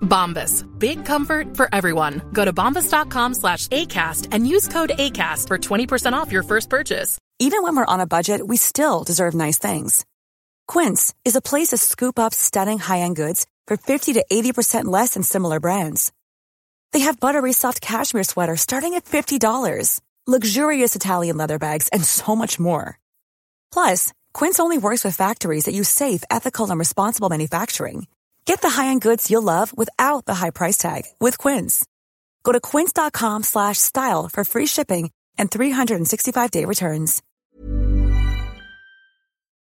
Bombas. Big comfort for everyone. Go to bombas.com slash ACAST and use code ACAST for 20% off your first purchase. Even when we're on a budget, we still deserve nice things. Quince is a place to scoop up stunning high-end goods for 50 to 80% less than similar brands. They have buttery soft cashmere sweaters starting at $50, luxurious Italian leather bags, and so much more. Plus, Quince only works with factories that use safe, ethical, and responsible manufacturing. Get the high-end goods you'll love without the high price tag with Quince. Go to quince.com slash style for free shipping and 365-day returns.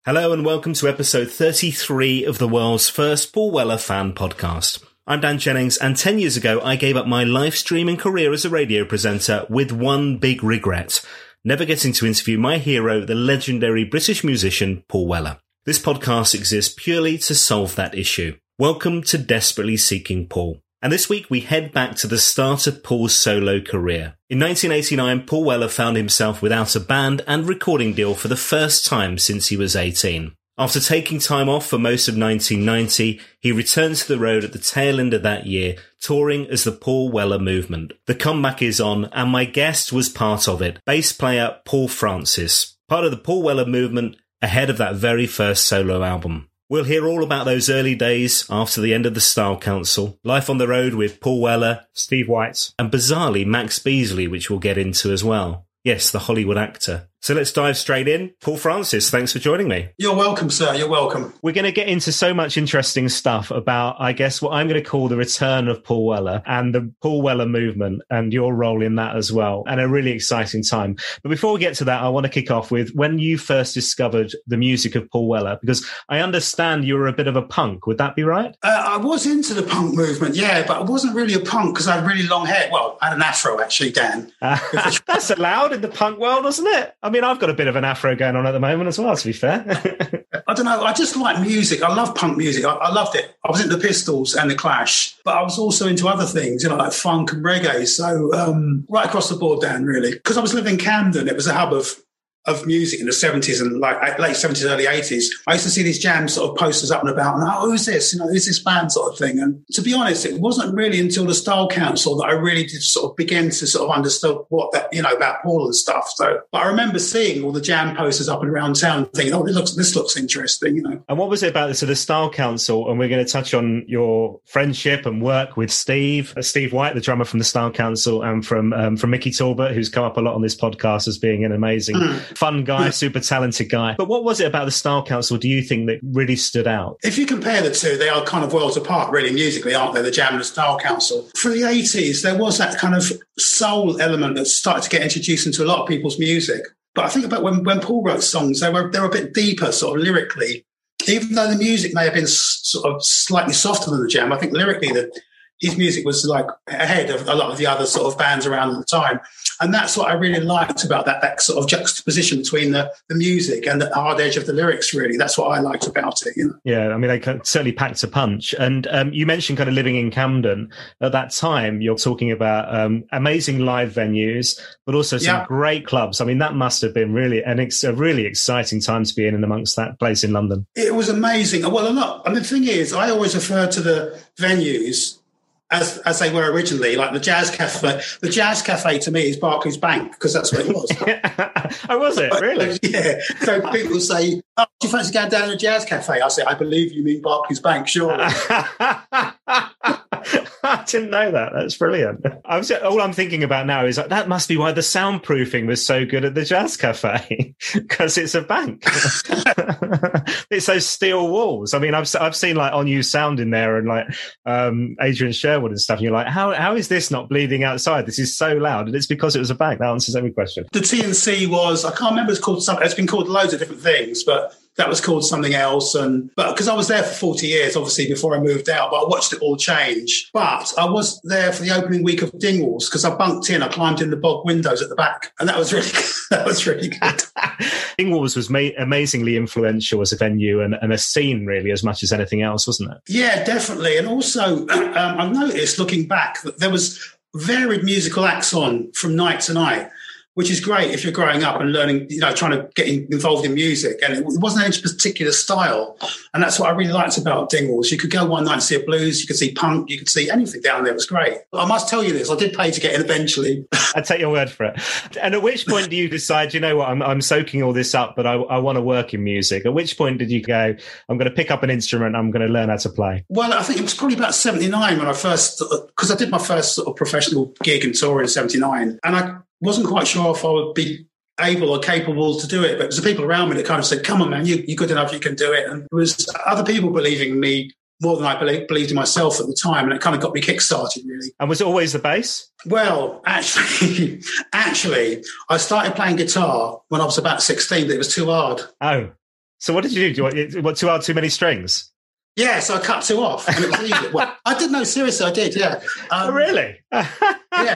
Hello and welcome to episode 33 of the world's first Paul Weller fan podcast. I'm Dan Jennings and 10 years ago I gave up my live streaming career as a radio presenter with one big regret. Never getting to interview my hero, the legendary British musician Paul Weller. This podcast exists purely to solve that issue. Welcome to Desperately Seeking Paul. And this week we head back to the start of Paul's solo career. In 1989, Paul Weller found himself without a band and recording deal for the first time since he was 18. After taking time off for most of 1990, he returned to the road at the tail end of that year, touring as the Paul Weller Movement. The comeback is on, and my guest was part of it, bass player Paul Francis, part of the Paul Weller Movement ahead of that very first solo album. We'll hear all about those early days after the end of the Style Council, life on the road with Paul Weller, Steve White, and bizarrely Max Beesley, which we'll get into as well. Yes, the Hollywood actor. So let's dive straight in. Paul Francis, thanks for joining me. You're welcome, sir. You're welcome. We're going to get into so much interesting stuff about, I guess, what I'm going to call the return of Paul Weller and the Paul Weller movement and your role in that as well, and a really exciting time. But before we get to that, I want to kick off with when you first discovered the music of Paul Weller, because I understand you were a bit of a punk. Would that be right? Uh, I was into the punk movement, yeah, but I wasn't really a punk because I had really long hair. Well, I had an afro, actually, Dan. That's allowed in the punk world, isn't it? I mean, I've got a bit of an afro going on at the moment as well, to be fair. I don't know. I just like music. I love punk music. I, I loved it. I was into the Pistols and the Clash, but I was also into other things, you know, like funk and reggae. So um, right across the board, Dan, really, because I was living in Camden. It was a hub of of music in the 70s and like late 70s, early 80s. I used to see these jam sort of posters up and about and, oh, who's this? You know, who's this band sort of thing? And to be honest, it wasn't really until the Style Council that I really did sort of begin to sort of understand what that, you know, about Paul and stuff. So, but I remember seeing all the jam posters up and around town thinking, oh, this looks, this looks interesting, you know. And what was it about so the Style Council? And we're going to touch on your friendship and work with Steve, uh, Steve White, the drummer from the Style Council, and from um, from Mickey Talbot, who's come up a lot on this podcast as being an amazing, fun guy, super talented guy. But what was it about the Style Council? Do you think that really stood out? If you compare the two, they are kind of worlds apart, really, musically, aren't they? The Jam and the Style Council. For the 80s, there was that kind of soul element that started to get introduced into a lot of people's music. But I think about when, when Paul wrote songs, they were, they were a bit deeper, sort of lyrically. Even though the music may have been sort of slightly softer than the Jam, I think lyrically that his music was like ahead of a lot of the other sort of bands around at the time. And that's what I really liked about that, that sort of juxtaposition between the, the music and the hard edge of the lyrics, really. That's what I liked about it, you know. Yeah, I mean, they certainly packed a punch. And um, you mentioned kind of living in Camden at that time. You're talking about um, amazing live venues, but also some Yeah. great clubs. I mean, that must have been really an ex- a really exciting time to be in and amongst that place in London. It was amazing. Well, a lot. And the thing is, I always refer to the venues as as they were originally, like the Jazz Cafe. The Jazz Cafe to me is Barclays Bank because that's what it was. oh, was it really? Uh, yeah. So people say, "Oh, do you fancy going down to the Jazz Cafe?" I say, "I believe you mean Barclays Bank, sure." I didn't know that. That's brilliant. I was, all I'm thinking about now is like, that must be why the soundproofing was so good at the Jazz Cafe because it's a bank. it's those steel walls. I mean, I've I've seen like On-U Sound in there and like um, Adrian Sherwood and stuff. And you're like, how how is this not bleeding outside? This is so loud, and it's because it was a bank. That answers every question. The TNC was I can't remember. It's called something. It's been called loads of different things, but that was called something else. And but because I was there for 40 years, obviously before I moved out, but I watched it all change. But I was there for the opening week of Dingwalls because I bunked in. I climbed in the bog windows at the back, and that was really that was really good. Dingwalls was ma- amazingly influential as a venue and, and, a scene, really, as much as anything else, wasn't it? Yeah, definitely. And also, um, I've noticed looking back that there was varied musical acts on from night to night which is great if you're growing up and learning, you know, trying to get involved in music. And it wasn't any particular style. And that's what I really liked about Dingwalls. You could go one night and see a blues, you could see punk, you could see anything down there. It was great. I must tell you this, I did pay to get in eventually. I take your word for it. And at which point do you decide, you know what, I'm, I'm soaking all this up, but I, I want to work in music? At which point did you go, I'm going to pick up an instrument, I'm going to learn how to play? Well, I think it was probably about 79 when I first, uh, because I did my first sort of professional gig and tour in 79. And I wasn't quite sure if I would be able or capable to do it, but it was the people around me that kind of said, "Come on, man, you, are good enough, you can do it." And it was other people believing me more than I believed, believed in myself at the time, and it kind of got me kick-started, really. And was it always the bass? Well, actually, actually, I started playing guitar when I was about sixteen, but it was too hard. Oh, so what did you do? Do you what too hard, too many strings? Yeah, so I cut two off, and it was easy. well, I did know seriously, I did. Yeah. Um, oh, really? yeah.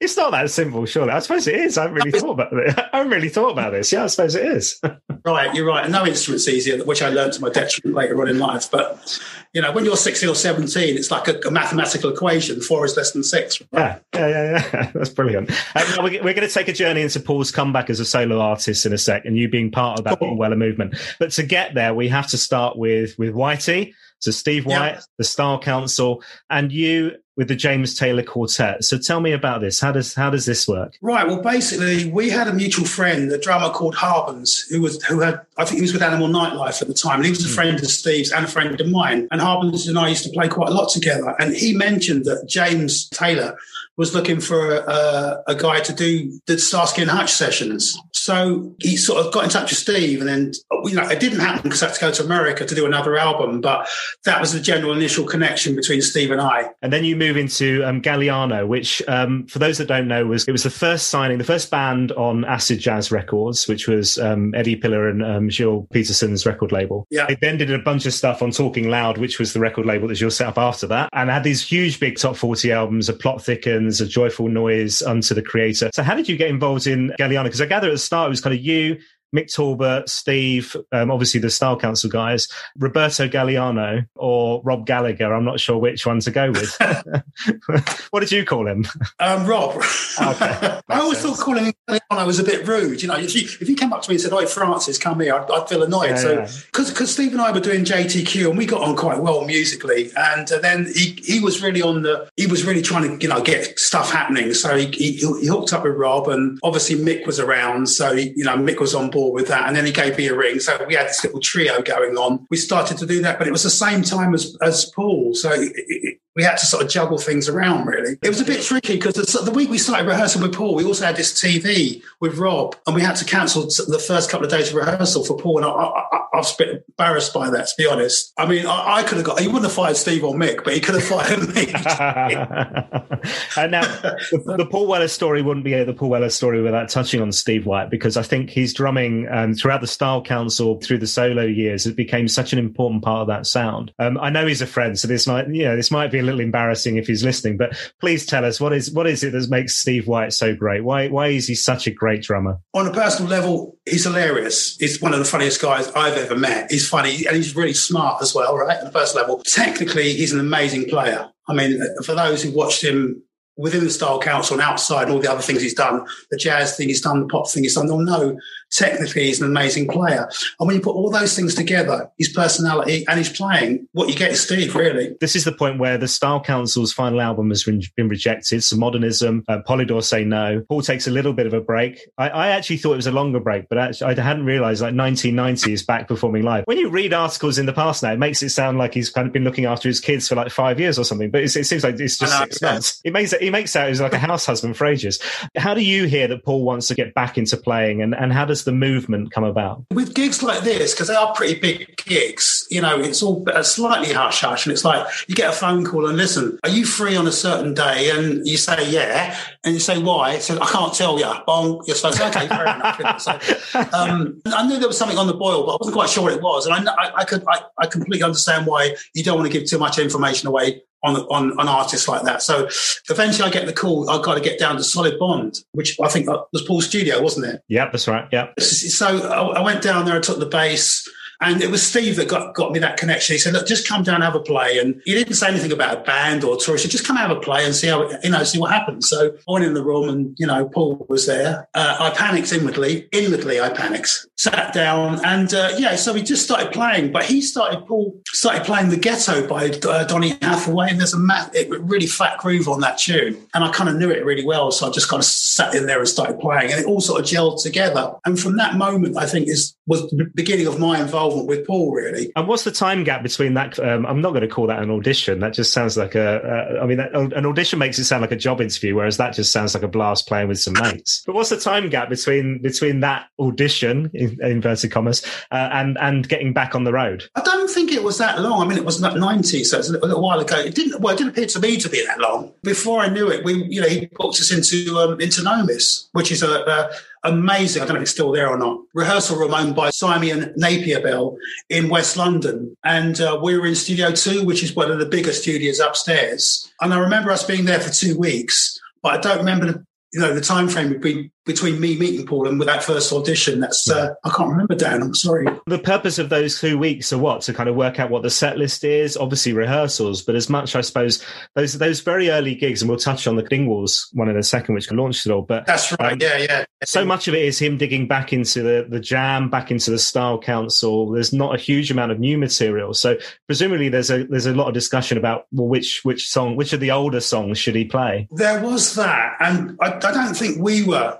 It's not that simple, surely. I suppose it is. I haven't really thought about it. I haven't really thought about this. Yeah, I suppose it is. right, you're right. No instrument's easier, which I learned to my detriment later on in life. But you know, when you're 16 or 17, it's like a, a mathematical equation. Four is less than six. Right? Yeah, yeah, yeah, yeah. That's brilliant. Um, we're, we're going to take a journey into Paul's comeback as a solo artist in a sec, and you being part of that cool. Weller movement. But to get there, we have to start with with Whitey. So Steve White, the Style Council, and you with the James Taylor Quartet. So tell me about this. How does how does this work? Right. Well, basically, we had a mutual friend, a drummer called Harbans, who was who had I think he was with Animal Nightlife at the time, and he was a hmm. friend of Steve's and a friend of mine. And Harbans and I used to play quite a lot together. And he mentioned that James Taylor was looking for a, a guy to do the Starsky and Hutch sessions. So he sort of got in touch with Steve, and then you know it didn't happen because I had to go to America to do another album. But that was the general initial connection between Steve and I. And then you move into um, Galliano, which um, for those that don't know was it was the first signing, the first band on Acid Jazz Records, which was um, Eddie Piller and um, Gilles Peterson's record label. Yeah. They then did a bunch of stuff on Talking Loud, which was the record label that Gilles set up after that, and had these huge big top forty albums, A Plot Thickens a joyful noise unto the creator. So how did you get involved in Galliano? Because I gather at the start it was kind of you, Mick Talbot, Steve, um, obviously the Style Council guys, Roberto Galliano or Rob Gallagher. I'm not sure which one to go with. what did you call him? Um, Rob. Okay. I always sense. thought calling him Galliano was a bit rude. You know, if you, if you came up to me and said, "Oi, Francis, come here," I'd, I'd feel annoyed. Yeah, so because yeah. because Steve and I were doing JTQ and we got on quite well musically, and uh, then he he was really on the he was really trying to you know get stuff happening. So he, he, he hooked up with Rob, and obviously Mick was around, so he, you know Mick was on board with that. And then he gave me a ring. So we had this little trio going on. We started to do that, but it was the same time as, as Paul. So it, it, we had to sort of juggle things around really. It was a bit tricky because the, week we started rehearsing with Paul, we also had this TV with Rob and we had to cancel the first couple of days of rehearsal for Paul. And I, I, I was a bit embarrassed by that, to be honest. I mean, I, I, could have got, he wouldn't have fired Steve or Mick, but he could have fired me. and now the, the, Paul Weller story wouldn't be the Paul Weller story without touching on Steve White because I think his drumming um, throughout the Style Council, through the solo years, it became such an important part of that sound. Um, I know he's a friend, so this might, you know, this might be a little embarrassing if he's listening, but please tell us what is what is it that makes Steve White so great? Why why is he such a great drummer? On a personal level, he's hilarious. He's one of the funniest guys I've ever met. He's funny and he's really smart as well, right? On the first level. Technically, he's an amazing player. I mean, for those who watched him within the Style Council and outside all the other things he's done, the jazz thing he's done, the pop thing he's done, they'll know technically he's an amazing player. And when you put all those things together, his personality and his playing, what you get is Steve, really. This is the point where the Style Council's final album has been, been rejected. So modernism, uh, Polydor say no. Paul takes a little bit of a break. I, I actually thought it was a longer break, but actually, I hadn't realized like 1990 is back performing live. When you read articles in the past now, it makes it sound like he's kind of been looking after his kids for like five years or something, but it seems like it's just know, six months. It makes it, he makes out he's like a house husband for ages. How do you hear that Paul wants to get back into playing and, and how does the movement come about? With gigs like this, because they are pretty big gigs, you know, it's all a slightly hush hush and it's like you get a phone call and listen, are you free on a certain day? And you say, yeah. And you say, why? So I can't tell you. Bong. You're supposed to, okay, fair enough. So, um, I knew there was something on the boil, but I wasn't quite sure what it was. And I, I, I could, I, I completely understand why you don't want to give too much information away on, on an artist like that. So eventually I get the call, I've got to get down to Solid Bond, which I think was Paul's studio, wasn't it? Yeah, that's right. Yeah. So I went down there, I took the bass. And it was Steve that got, got me that connection. He said, look, just come down and have a play. And he didn't say anything about a band or tour. He said, just come have a play and see how, you know, see what happens. So I went in the room and, you know, Paul was there. Uh, I panicked inwardly. Inwardly, I panicked. Sat down and, uh, yeah, so we just started playing. But he started, Paul started playing The Ghetto by uh, Donny Hathaway. And there's a it, really fat groove on that tune. And I kind of knew it really well. So I just kind of sat in there and started playing. And it all sort of gelled together. And from that moment, I think is was the beginning of my involvement with Paul, really. And what's the time gap between that? Um, I'm not going to call that an audition. That just sounds like a. Uh, I mean, that, an audition makes it sound like a job interview, whereas that just sounds like a blast playing with some mates. But what's the time gap between between that audition, in, inverted commas, uh, and and getting back on the road? I don't think it was that long. I mean, it was 90, so it's a little while ago. It didn't. Well, it didn't appear to me to be that long. Before I knew it, we, you know, he booked us into um, into Nomis, which is a, a amazing. I don't know if it's still there or not. Rehearsal room owned by Simon Napier Bell in West London. And uh, we were in Studio Two, which is one of the bigger studios upstairs. And I remember us being there for two weeks, but I don't remember the, you know, the time frame between between me meeting Paul and with that first audition. That's uh, I can't remember, Dan. I'm sorry. The purpose of those two weeks are what to kind of work out what the set list is. Obviously rehearsals, but as much I suppose those those very early gigs, and we'll touch on the Dingwalls one in a second, which launched it all. But that's right. Um, yeah, yeah. So much of it is him digging back into the the jam, back into the style council. There's not a huge amount of new material, so presumably there's a there's a lot of discussion about well, which which song, which of the older songs should he play? There was that, and I, I don't think we were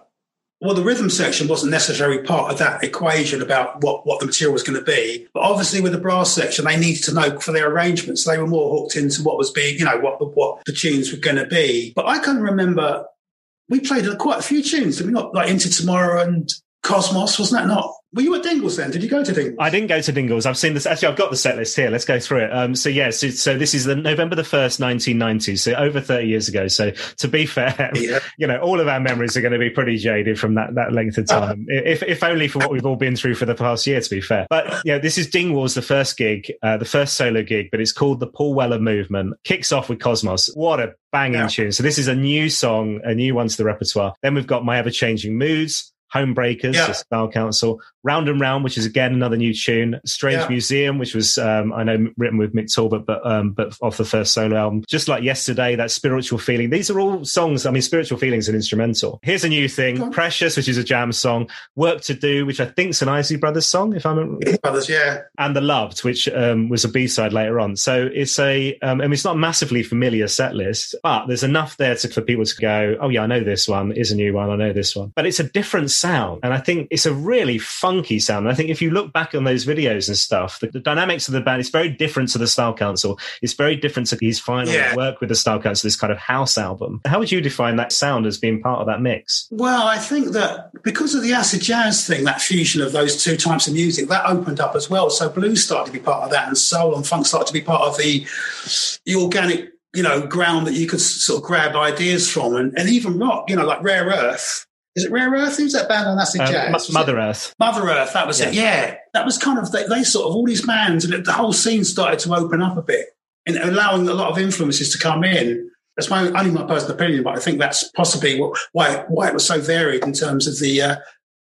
well, the rhythm section wasn't necessarily part of that equation about what, what the material was going to be. But obviously, with the brass section, they needed to know for their arrangements. They were more hooked into what was being, you know, what what the tunes were going to be. But I can remember we played quite a few tunes, did we not? Like Into Tomorrow and Cosmos, wasn't that not? Were you at Dingles then? Did you go to Dingles? I didn't go to Dingles. I've seen this. Actually, I've got the set list here. Let's go through it. Um, so yes, yeah, so, so, this is the November the first, nineteen ninety. So over thirty years ago. So to be fair, yeah. you know, all of our memories are going to be pretty jaded from that that length of time. Uh, if if only for what we've all been through for the past year. To be fair, but yeah, this is Dingwalls, the first gig, uh, the first solo gig, but it's called the Paul Weller Movement. Kicks off with Cosmos. What a banging yeah. tune! So this is a new song, a new one to the repertoire. Then we've got My Ever Changing Moods. Homebreakers, yeah. the Style Council, Round and Round, which is again another new tune, Strange yeah. Museum, which was um, I know written with Mick Talbot, but um, but off the first solo album. Just like yesterday, that Spiritual Feeling. These are all songs. I mean, Spiritual Feelings an instrumental. Here's a new thing, Precious, which is a jam song, Work to Do, which I think's an Isley Brothers song, if I'm Brothers, yeah, and The Loved, which um, was a B side later on. So it's a, um, I mean, it's not massively familiar set list, but there's enough there to, for people to go, oh yeah, I know this one is a new one, I know this one, but it's a different sound. And I think it's a really funky sound. And I think if you look back on those videos and stuff, the, the, dynamics of the band is very different to the Style Council. It's very different to his final yeah. work with the Style Council, this kind of house album. How would you define that sound as being part of that mix? Well, I think that because of the acid jazz thing, that fusion of those two types of music, that opened up as well. So blues started to be part of that, and soul and funk started to be part of the the organic you know, ground that you could sort of grab ideas from, and, and even rock, you know, like Rare Earth is it Rare Earth? Who's that band on Acid um, Jazz? Mother? Earth. Mother Earth, that was yeah. it. Yeah. That was kind of, they, they, sort of, all these bands, and the whole scene started to open up a bit and allowing a lot of influences to come in. That's my only my personal opinion, but I think that's possibly what, why why it was so varied in terms of the uh,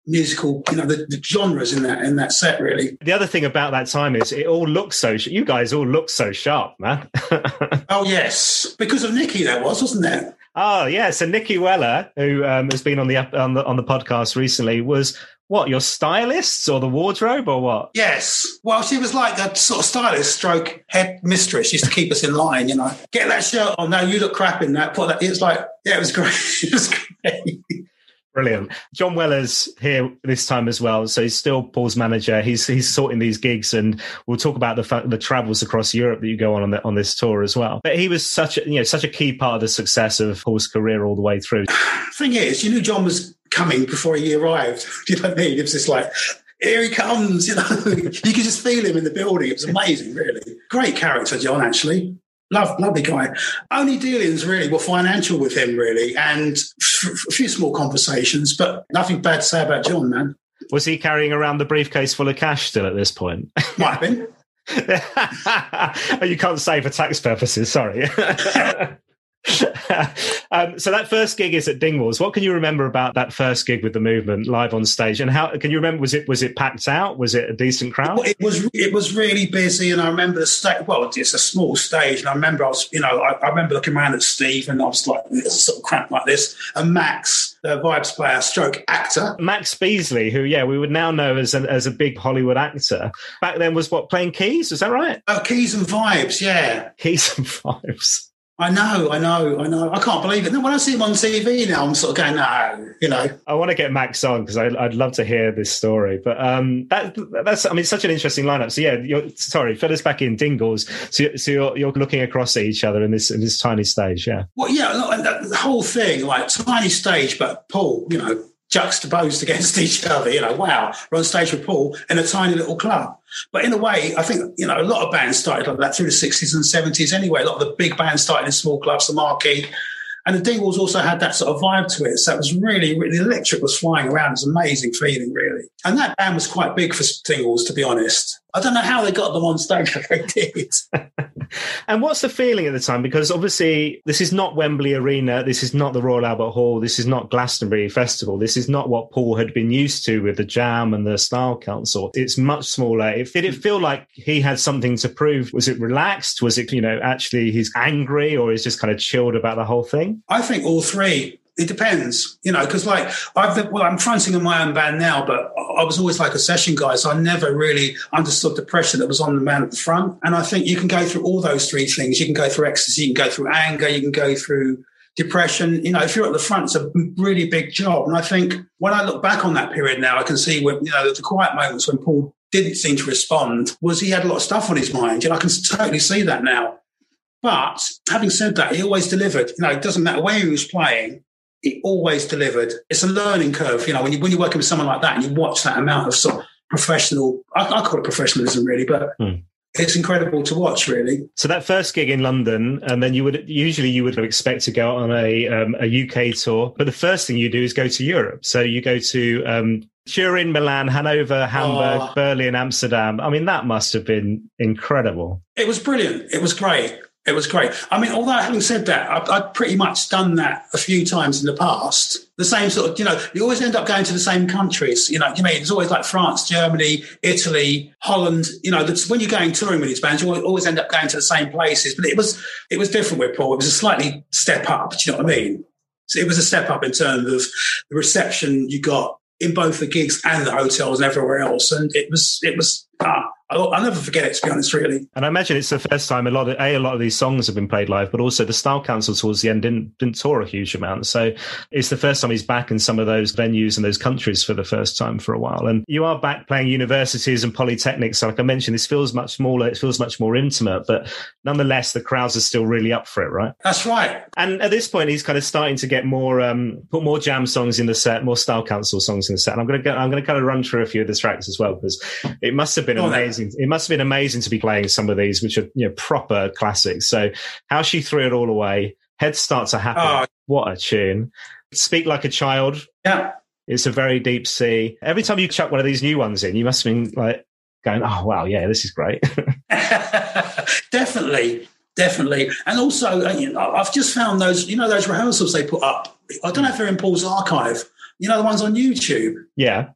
musical, you know, the, the, genres in that in that set. Really. The other thing about that time is it all looks so. You guys all look so sharp, man. oh yes, because of Nicky, that was, wasn't there? Oh yeah, so Nicky Weller, who um, has been on the on the on the podcast recently, was what your stylists or the wardrobe or what? Yes. Well, she was like a sort of stylist, stroke head mistress. She used to keep us in line. You know, get that shirt on. No, you look crap in that. Put that. It was like, yeah, it was great. it was great. Brilliant. John Weller's here this time as well, so he's still Paul's manager. He's he's sorting these gigs, and we'll talk about the the travels across Europe that you go on on, the, on this tour as well. But he was such a you know such a key part of the success of Paul's career all the way through. Thing is, you knew John was coming before he arrived. Do you know what I mean? It was just like, here he comes, you know. you could just feel him in the building. It was amazing, really. Great character, John, actually. Love, lovely guy. Only dealings really were financial with him, really, and f- a few small conversations, but nothing bad to say about John, man. Was he carrying around the briefcase full of cash still at this point? Might have been. you can't say for tax purposes, sorry. um, so that first gig is at Dingwalls. What can you remember about that first gig with the movement live on stage? And how can you remember? Was it was it packed out? Was it a decent crowd? It was. It was really busy, and I remember the stage. Well, it's a small stage, and I remember I was, you know, I, I remember looking around at Steve, and I was like, "This sort of crap like this." And Max, the vibes player, stroke actor, Max Beesley, who yeah, we would now know as an, as a big Hollywood actor. Back then, was what playing keys? Is that right? Oh, keys and vibes, yeah, keys and vibes. I know, I know, I know. I can't believe it. Then when I see him on TV now, I'm sort of going, no, you know. I want to get Max on because I'd love to hear this story. But um, that that's, I mean, such an interesting lineup. So yeah, you're, sorry, fill us back in Dingles. So, so you're, you're looking across at each other in this in this tiny stage, yeah. Well, yeah, the whole thing, like tiny stage, but Paul, you know, juxtaposed against each other. You know, wow, we're on stage with Paul in a tiny little club. But in a way, I think, you know, a lot of bands started like that through the 60s and 70s anyway. A lot of the big bands started in small clubs, the Marquee. And the Dingwalls also had that sort of vibe to it. So it was really, really, the electric was flying around. It was an amazing feeling, really. And that band was quite big for Dingwalls, to be honest. I don't know how they got them on stage, but they did. and what's the feeling at the time? Because obviously, this is not Wembley Arena. This is not the Royal Albert Hall. This is not Glastonbury Festival. This is not what Paul had been used to with the Jam and the Style Council. It's much smaller. It, did it feel like he had something to prove? Was it relaxed? Was it, you know, actually he's angry or he's just kind of chilled about the whole thing? I think all three it depends, you know, because like I've well, I'm fronting in my own band now, but I was always like a session guy, so I never really understood the pressure that was on the man at the front. And I think you can go through all those three things. You can go through ecstasy, you can go through anger, you can go through depression. You know, if you're at the front, it's a really big job. And I think when I look back on that period now, I can see when you know the quiet moments when Paul didn't seem to respond was he had a lot of stuff on his mind. Know, I can totally see that now. But having said that, he always delivered. You know, it doesn't matter where he was playing it always delivered. It's a learning curve, you know, when, you, when you're working with someone like that and you watch that amount of sort of professional, I, I call it professionalism really, but mm. it's incredible to watch really. So that first gig in London, and then you would, usually you would expect to go on a, um, a UK tour, but the first thing you do is go to Europe. So you go to, um, Turin, Milan, Hanover, Hamburg, oh. Berlin, Amsterdam. I mean, that must have been incredible. It was brilliant. It was great. It was great. I mean, although having said that, I've, I've, pretty much done that a few times in the past. The same sort of, you know, you always end up going to the same countries. You know, you mean it's always like France, Germany, Italy, Holland. You know, when you're going touring with these bands, you always end up going to the same places. But it was it was different with Paul. It was a slightly step up. Do you know what I mean? So it was a step up in terms of the reception you got in both the gigs and the hotels and everywhere else. And it was it was ah, I'll, I'll, never forget it, to be honest, really. And I imagine it's the first time a lot of a, a lot of these songs have been played live, but also the Style Council towards the end didn't didn't tour a huge amount. So it's the first time he's back in some of those venues and those countries for the first time for a while. And you are back playing universities and polytechnics. So like I mentioned, this feels much smaller, it feels much more intimate, but nonetheless, the crowds are still really up for it, right? That's right. And at this point, he's kind of starting to get more um, put more jam songs in the set, more Style Council songs in the set. And I'm gonna go, I'm gonna kind of run through a few of the tracks as well because it must have been oh, amazing. It must have been amazing amazing to be playing some of these, which are you know proper classics. So how she threw it all away, head starts to happen. Oh. What a tune! Speak like a child. Yeah, it's a very deep sea. Every time you chuck one of these new ones in, you must have been like going, "Oh wow, yeah, this is great." definitely, definitely, and also uh, you know, I've just found those you know those rehearsals they put up. I don't know if they're in Paul's archive You know the ones on YouTube. Yeah,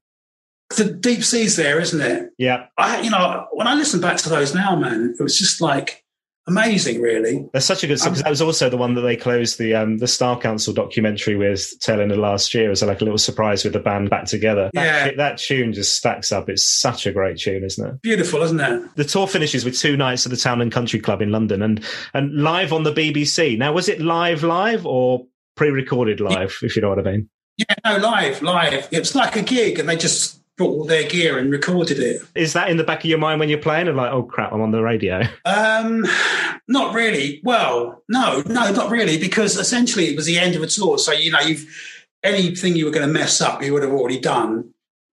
The deep sea's there, isn't it? yeah. I, you know, when I listen back to those now, man, it was just like amazing, really. That's such a good song because that was also the one that they closed the um, the Style Council documentary with tail end of last year as like a little surprise with the band back together. That, Yeah. tu- that tune just stacks up. It's such a great tune, isn't it? Beautiful, isn't it? The tour finishes with two nights at the Town and Country Club in London and and live on the BBC. Now, was it live live or pre-recorded live? If you know what I mean. Yeah, no, live, live. It was like a gig, and they just brought all their gear and recorded it. Is that in the back of your mind when you're playing? And like, oh crap, I'm on the radio. Um, not really. Well, no, no, not really, because essentially it was the end of a tour. So you know, you've anything you were going to mess up, you would have already done,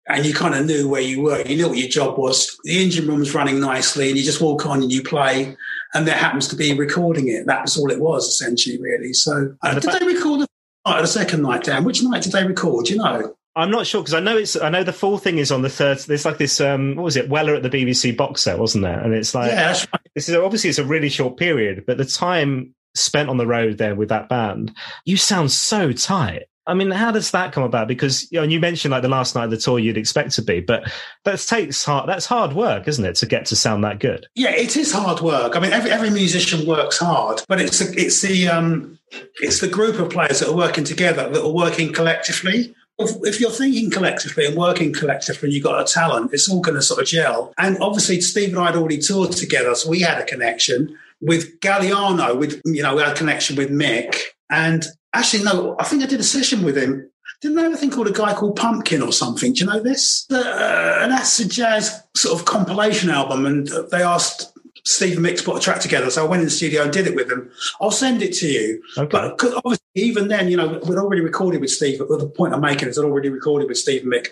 and you kind of knew where you were. You knew what your job was. The engine room was running nicely, and you just walk on and you play. And there happens to be recording it. That was all it was, essentially, really. So, uh, did they record the night or the second night, Dan? Which night did they record? You know? I'm not sure because I know it's. I know the full thing is on the third. There's like this. Um, what was it? Weller at the BBC box set, wasn't there? And it's like yeah, right. this is obviously it's a really short period, but the time spent on the road there with that band, you sound so tight. I mean, how does that come about? Because you know, and you mentioned like the last night of the tour you'd expect to be, but that takes hard. That's hard work, isn't it, to get to sound that good? Yeah, it is hard work. I mean, every every musician works hard, but it's the, it's the um, it's the group of players that are working together that are working collectively. If, you're thinking collectively and working collectively, and you've got a talent, it's all going to sort of gel. And obviously, Steve and I had already toured together, so we had a connection with Galliano. With you know, we had a connection with Mick, and actually, no, I think I did a session with him. Didn't they have a thing called a guy called Pumpkin or something? Do you know this? Uh, an acid jazz sort of compilation album, and they asked Steve and put a track together. So I went in the studio and did it with them. I'll send it to you. Okay. But 'cause obviously, even then, you know, we'd already recorded with Steve. But the point I'm making is I'd already recorded with Steve and Mick,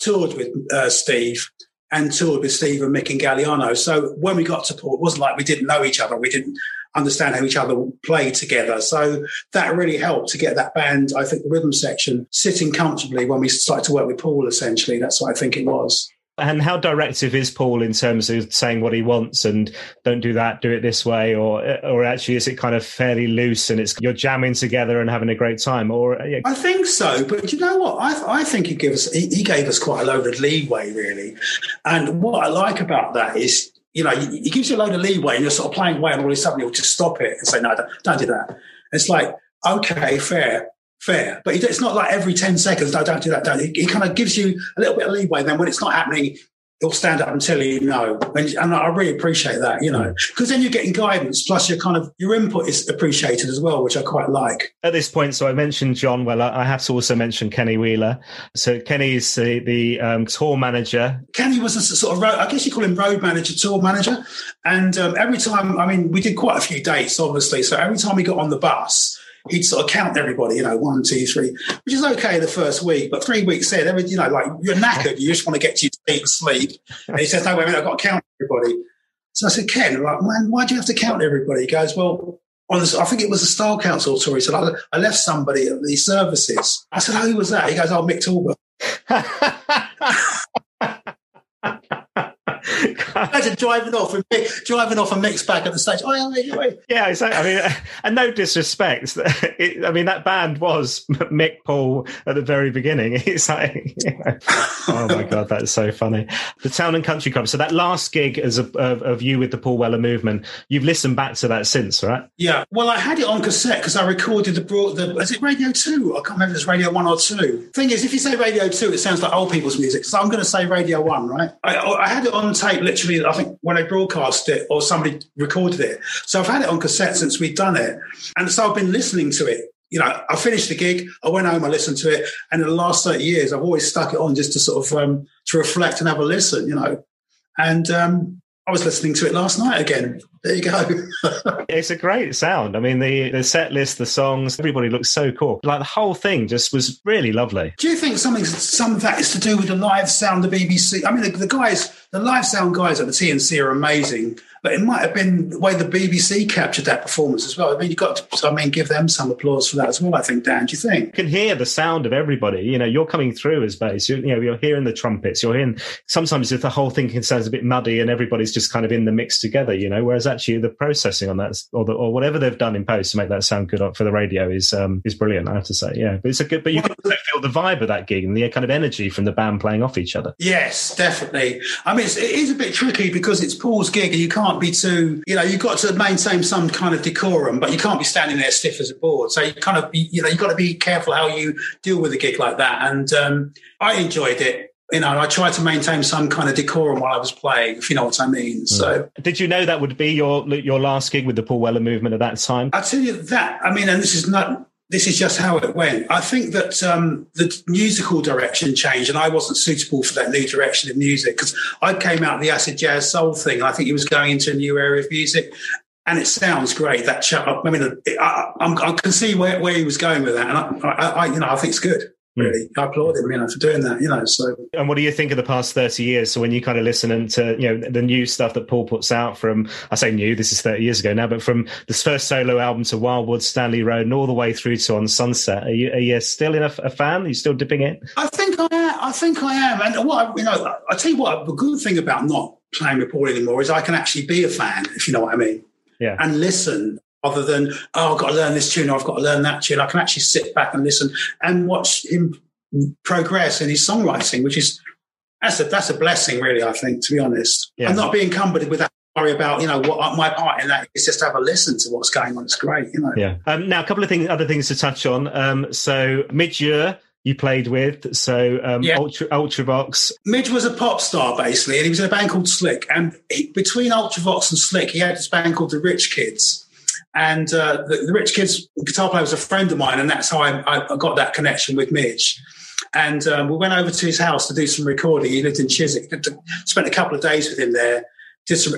toured with uh, Steve, and toured with Steve and Mick and Galliano. So when we got to Paul, it wasn't like we didn't know each other. We didn't understand how each other played together. So that really helped to get that band, I think, the rhythm section sitting comfortably when we started to work with Paul, essentially. That's what I think it was. And how directive is Paul in terms of saying what he wants and don't do that, do it this way, or or actually is it kind of fairly loose and it's you're jamming together and having a great time, or yeah, I think so, but you know what? I, I think he gave us he, he gave us quite a load of leeway, really. And what I like about that is, you know, he, gives you a load of leeway, and you're sort of playing away, and all of a sudden he'll just stop it and say, "No, don't, don't do that." It's like, okay, fair, fair, but it's not like every ten seconds. No, don't do that. Don't. He, kind of gives you a little bit of leeway. And Then when it's not happening. He'll stand up and tell you no, and, and I really appreciate that, you know, because then you're getting guidance. Plus, your kind of your input is appreciated as well, which I quite like. at this point, so I mentioned John Weller. I have to also mention Kenny Wheeler. So Kenny's the, the um, tour manager. Kenny was a sort of road, I guess you call him road manager, tour manager. And um, every time, I mean, we did quite a few dates, obviously. So every time we got on the bus, he'd sort of count everybody, you know, one, two, three, which is okay the first week. But three weeks in, every, you know, like you're knackered, you just want to get to your sleep. And he says, no, wait a minute, I've got to count everybody. So I said, Ken, like, man, why do you have to count everybody? He goes, well, on this, I think it was a Style Council tour. He said, I, I left somebody at the services. I said, oh, who was that? He goes, oh, Mick Talbot. Imagine driving off and driving off and Mick's back at the stage. Oh, yeah, yeah, exactly. I mean, and no disrespect. It, I mean, that band was Mick Paul at the very beginning. It's like, oh my god, that's so funny. The Town and Country Club. So that last gig as a, of, of you with the Paul Weller movement, you've listened back to that since, right? Yeah, well, I had it on cassette because I recorded the broad. The, is it Radio Two? I can't remember if it's Radio One or Two. Thing is, if you say Radio Two, it sounds like old people's music. So I'm going to say Radio One, right? I, I had it on tape, literally. I think when they broadcast it or somebody recorded it. So I've had it on cassette since we'd done it, and so I've been listening to it. You know, I finished the gig, I went home, I listened to it, and in the last thirty years, I've always stuck it on just to sort of um, to reflect and have a listen. You know, and um, I was listening to it last night again. There you go. It's a great sound. I mean, the the set list, the songs, everybody looks so cool. Like the whole thing just was really lovely. Do you think something, some of that is to do with the live sound of BBC? I mean, the, the guys, the live sound guys at the TNC are amazing, but it might have been the way the BBC captured that performance as well. I mean, you've got to, I mean, give them some applause for that as well. I think, Dan. Do you think? You can hear the sound of everybody. You know, you're coming through as bass. You're, you know, you're hearing the trumpets. You're hearing. Sometimes if the whole thing can sound a bit muddy and everybody's just kind of in the mix together, you know. Whereas actually the processing on that, or the, or whatever they've done in post to make that sound good for the radio is um, is brilliant. I have to say, yeah. But it's a good, but you can feel the vibe of that gig and the kind of energy from the band playing off each other. Yes, definitely. I mean, it's, it is a bit tricky because it's Paul's gig, and you can't be too, you know, you've got to maintain some kind of decorum, but you can't be standing there stiff as a board. So you kind of, be, you know, you've got to be careful how you deal with a gig like that. And um, I enjoyed it you know, I tried to maintain some kind of decorum while I was playing, if you know what I mean. Hmm. So, did you know that would be your your last gig with the Paul Weller movement at that time? I tell you that. I mean, and this is not. This is just how it went. I think that um, the musical direction changed, and I wasn't suitable for that new direction of music because I came out of the acid jazz soul thing. I think he was going into a new area of music, and it sounds great. That. I mean, I, I, I, can see where, where he was going with that, and I, I, you know, I think it's good. Really. I applaud him, you know, for doing that, you know. So, and what do you think of the past thirty years? So, when you kind of listen to you know the new stuff that Paul puts out from, I say new, this is thirty years ago now, but from this first solo album to Wildwood, Stanley Road, and all the way through to On Sunset, are you, are you still in a, a, fan? Are you still dipping in? I think I am. I think I am. And what you know, I tell you what, the good thing about not playing with Paul anymore is I can actually be a fan, if you know what I mean. Yeah. And listen rather than oh I've got to learn this tune or I've got to learn that tune. I can actually sit back and listen and watch him progress in his songwriting, which is that's a that's a blessing, really. I think, to be honest, yeah. and not being encumbered with that worry about you know what my part in that is just have a listen to what's going on. It's great, you know. Yeah. Um, now, a couple of things, other things to touch on. Um, so, Midge Ure, you played with. So um, yeah. Ultra, Ultravox. Midge was a pop star basically, and he was in a band called Slik. And he, between Ultravox and Slik, he had this band called the Rich Kids. And uh, the, the, Rich Kids guitar player was a friend of mine, and that's how I, I got that connection with Midge. And um, we went over to his house to do some recording. He lived in Chiswick. Spent a couple of days with him there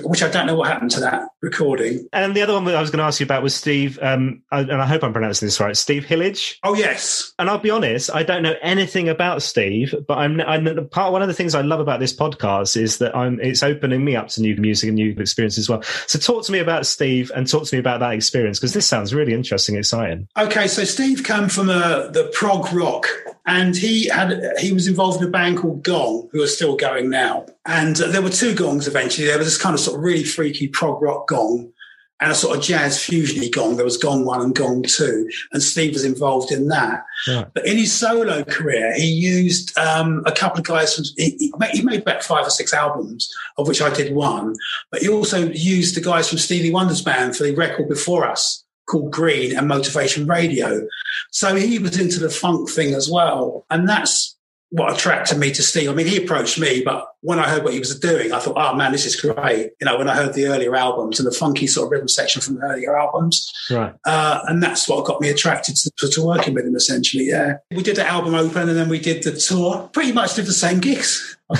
which I don't know what happened to that recording. And the other one that I was going to ask you about was Steve, um, and I hope I'm pronouncing this right, Steve Hillage. Oh yes. And I'll be honest, I don't know anything about Steve, but I'm, I'm part. One of the things I love about this podcast is that I'm it's opening me up to new music and new experiences as well. So talk to me about Steve and talk to me about that experience because this sounds really interesting, exciting. Okay, so Steve came from a, uh, the prog rock, and he had he was involved in a band called Gong, who are still going now. And uh, there were two gongs eventually. There was this kind of sort of really freaky prog rock gong and a sort of jazz fusiony gong. There was Gong One and Gong Two, and Steve was involved in that. But in his solo career, he used um, a couple of guys from. He, he, made about five or six albums, of which I did one. But he also used the guys from Stevie Wonder's band for the record before us called Green and Motivation Radio. So he was into the funk thing as well, and that's what attracted me to Steve. I mean, he approached me, but when I heard what he was doing, I thought, oh man, this is great. You know, when I heard the earlier albums and the funky sort of rhythm section from the earlier albums. Right. Uh, and that's what got me attracted to, to, working with him, essentially. Yeah. We did the album open and then we did the tour. Pretty much did the same gigs.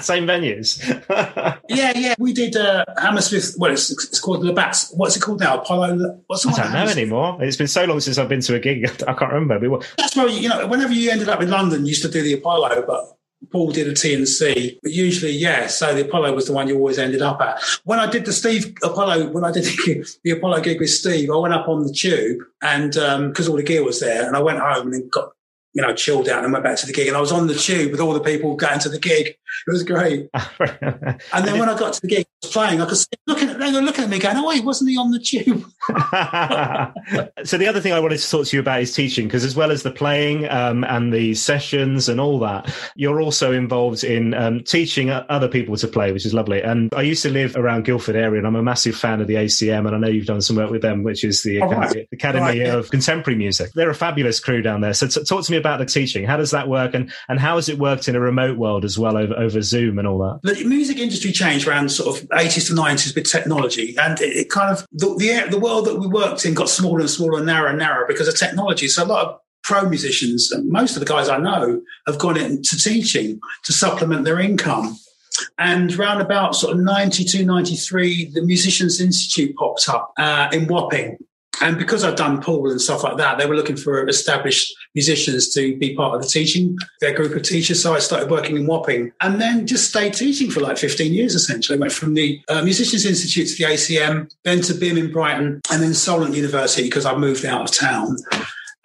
Same venues. yeah, yeah. We did uh, Hammersmith. Well, it's, it's called the Bats. What's it called now? Apollo. What's the I don't know anymore. It's been so long since I've been to a gig. I can't remember. That's where you know. Whenever you ended up in London, you used to do the Apollo, but Paul did a T&C, but usually, yeah. So the Apollo was the one you always ended up at. When I did the Steve Apollo, when I did the, the Apollo gig with Steve, I went up on the tube and um because um, all the gear was there, and I went home and got you know, chilled out and went back to the gig. And I was on the tube with all the people going to the gig. It was great. and then when I got to the gig, I was playing, I could see looking at, they were looking at me going, oh, wait, wasn't he on the tube? so the other thing I wanted to talk to you about is teaching, because as well as the playing um, and the sessions and all that, you're also involved in um, teaching other people to play, which is lovely. And I used to live around Guildford area, and I'm a massive fan of the ACM, and I know you've done some work with them, which is the oh, right. Academy right, yeah. of Contemporary Music. They're a fabulous crew down there. So t- talk to me about the teaching. How does that work, and and how has it worked in a remote world as well over over Zoom and all that? The music industry changed around sort of eighties to nineties with technology, and it, it kind of the, the, the world that we worked in got smaller and smaller, and narrower and narrower because of technology. So a lot of pro musicians, most of the guys I know, have gone into teaching to supplement their income. And round about sort of 92, 93, the Musicians Institute popped up uh, in Wapping and because I'd done Paul and stuff like that, they were looking for established musicians to be part of the teaching, their group of teachers. So I started working in Wapping and then just stayed teaching for like 15 years essentially. I went from the uh, Musicians Institute to the ACM, then to BIMM in Brighton, and then Solent University because I moved out of town.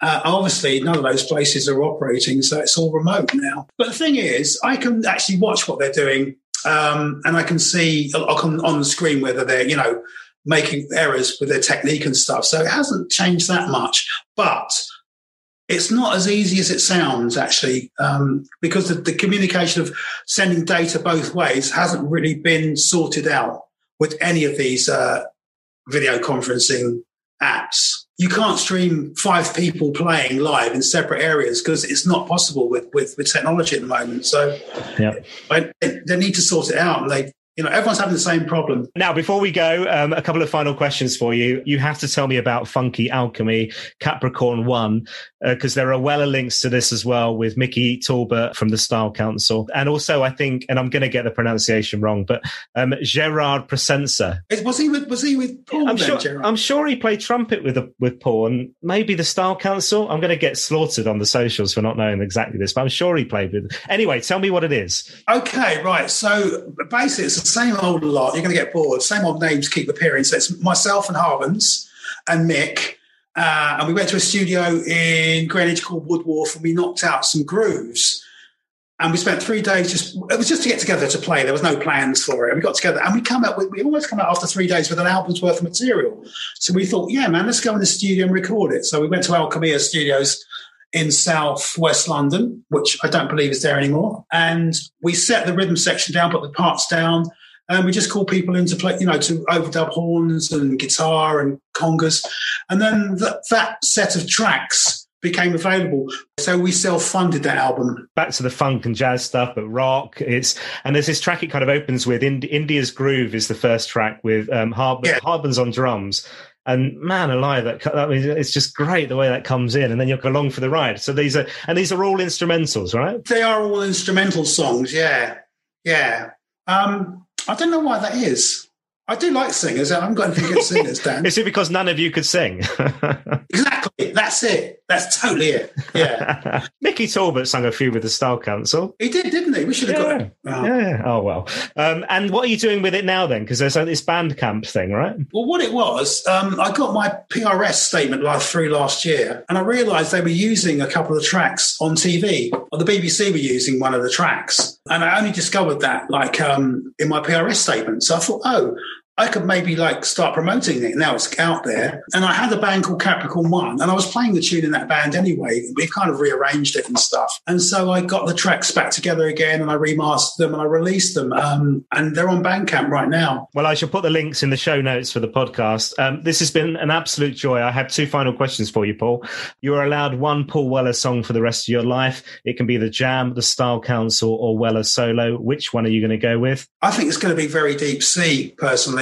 Uh, obviously, none of those places are operating, so it's all remote now. But the thing is, I can actually watch what they're doing, um, and I can see on, on the screen whether they're, you know, making errors with their technique and stuff. So it hasn't changed that much, but it's not as easy as it sounds actually, um, because the, the communication of sending data both ways hasn't really been sorted out with any of these uh, video conferencing apps. You can't stream five people playing live in separate areas because it's not possible with, with, with technology at the moment. So yeah. I, they need to sort it out, and they you know, everyone's having the same problem. Now, before we go, um, a couple of final questions for you. You have to tell me about Funky Alchemy Capricorn One, because uh, there are Weller links to this as well with Mickey Talbot from the Style Council, and also I think, and I'm going to get the pronunciation wrong, but um, Gerard Presencer. Was he with? Was he with Paul? I'm then, sure. I'm sure he played trumpet with with Paul, and maybe the Style Council. I'm going to get slaughtered on the socials for not knowing exactly this, but I'm sure he played with. Anyway, tell me what it is. Okay, right. So basically, same old lot. You're going to get bored. Same old names keep appearing. So it's myself and Harbans and Mick. Uh, and we went to a studio in Greenwich called Woodwharf and we knocked out some grooves. And we spent three days just, it was just to get together to play. There was no plans for it. And we got together and we come out we always come out after three days with an album's worth of material. So we thought, yeah, man, let's go in the studio and record it. So we went to Alchemia Studios in South West London, which I don't believe is there anymore. And we set the rhythm section down, put the parts down, and we just call people in to play, you know, to overdub horns and guitar and congas. And then th- that set of tracks became available. So we self-funded that album. Back to the funk and jazz stuff, but rock. It's and there's this track it kind of opens with. In, India's Groove is the first track with um, Harb- yeah. Harbans on drums. And man alive, that I mean, it's just great the way that comes in, and then you're along for the ride. So these are and these are all instrumentals, right? They are all instrumental songs. Yeah, yeah. Um, I don't know why that is. I do like singers. I haven't got anything against singers, Dan. is it because none of you could sing? exactly. That's it. That's totally it. Yeah. Mickey Talbot sung a few with the Style Council. He did, didn't he? We should have yeah. got him. Oh. Yeah. Oh, well. Um, and what are you doing with it now then? Because there's this Bandcamp thing, right? Well, what it was, um, I got my PRS statement last through last year, and I realised they were using a couple of tracks on TV. Or the BBC were using one of the tracks. And I only discovered that like um, in my PRS statement. So I thought, oh, I could maybe like start promoting it. Now it's out there. And I had a band called Capricorn One, and I was playing the tune in that band anyway. We kind of rearranged it and stuff. And so I got the tracks back together again and I remastered them and I released them. Um, and they're on Bandcamp right now. Well, I shall put the links in the show notes for the podcast. Um, this has been an absolute joy. I have two final questions for you, Paul. You are allowed one Paul Weller song for the rest of your life. It can be the Jam, the Style Council, or Weller solo. Which one are you going to go with? I think it's going to be very deep sea, personally.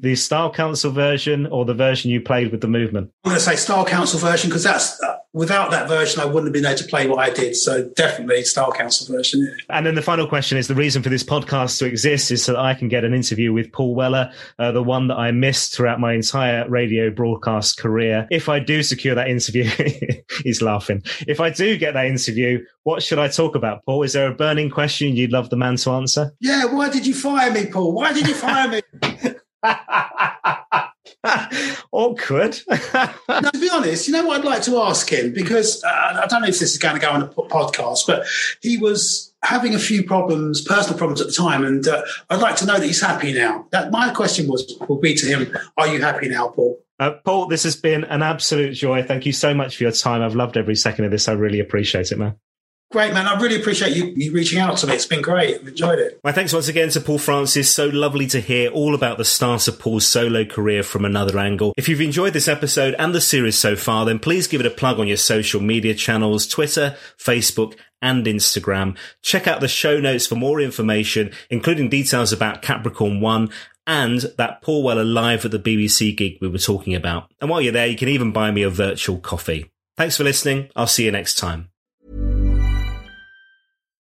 The Style Council version or the version you played with the movement? I'm going to say Style Council version because that's uh, without that version, I wouldn't have been able to play what I did. So definitely Style Council version. Yeah. And then the final question is the reason for this podcast to exist is so that I can get an interview with Paul Weller, uh, the one that I missed throughout my entire radio broadcast career. If I do secure that interview, he's laughing. If I do get that interview, what should I talk about, Paul? Is there a burning question you'd love the man to answer? Yeah. Why did you fire me, Paul? Why did you fire me? Awkward. now, to be honest, you know what I'd like to ask him because uh, I don't know if this is going to go on a podcast, but he was having a few problems, personal problems at the time, and uh, I'd like to know that he's happy now. That my question was will be to him: Are you happy now, Paul? Uh, Paul, this has been an absolute joy. Thank you so much for your time. I've loved every second of this. I really appreciate it, man. Great, man. I really appreciate you, you reaching out to me. It's been great. I've enjoyed it. My thanks once again to Paul Francis. So lovely to hear all about the start of Paul's solo career from another angle. If you've enjoyed this episode and the series so far, then please give it a plug on your social media channels, Twitter, Facebook, and Instagram. Check out the show notes for more information, including details about Capricorn 1 and that Paul Weller live at the BBC gig we were talking about. And while you're there, you can even buy me a virtual coffee. Thanks for listening. I'll see you next time.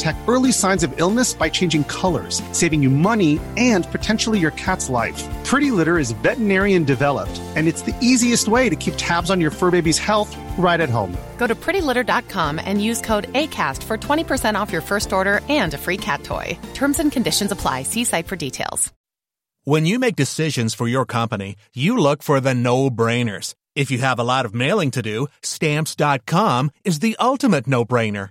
detect early signs of illness by changing colors, saving you money and potentially your cat's life. Pretty Litter is veterinarian developed, and it's the easiest way to keep tabs on your fur baby's health right at home. Go to prettylitter.com and use code ACAST for 20% off your first order and a free cat toy. Terms and conditions apply. See site for details. When you make decisions for your company, you look for the no brainers. If you have a lot of mailing to do, stamps.com is the ultimate no brainer.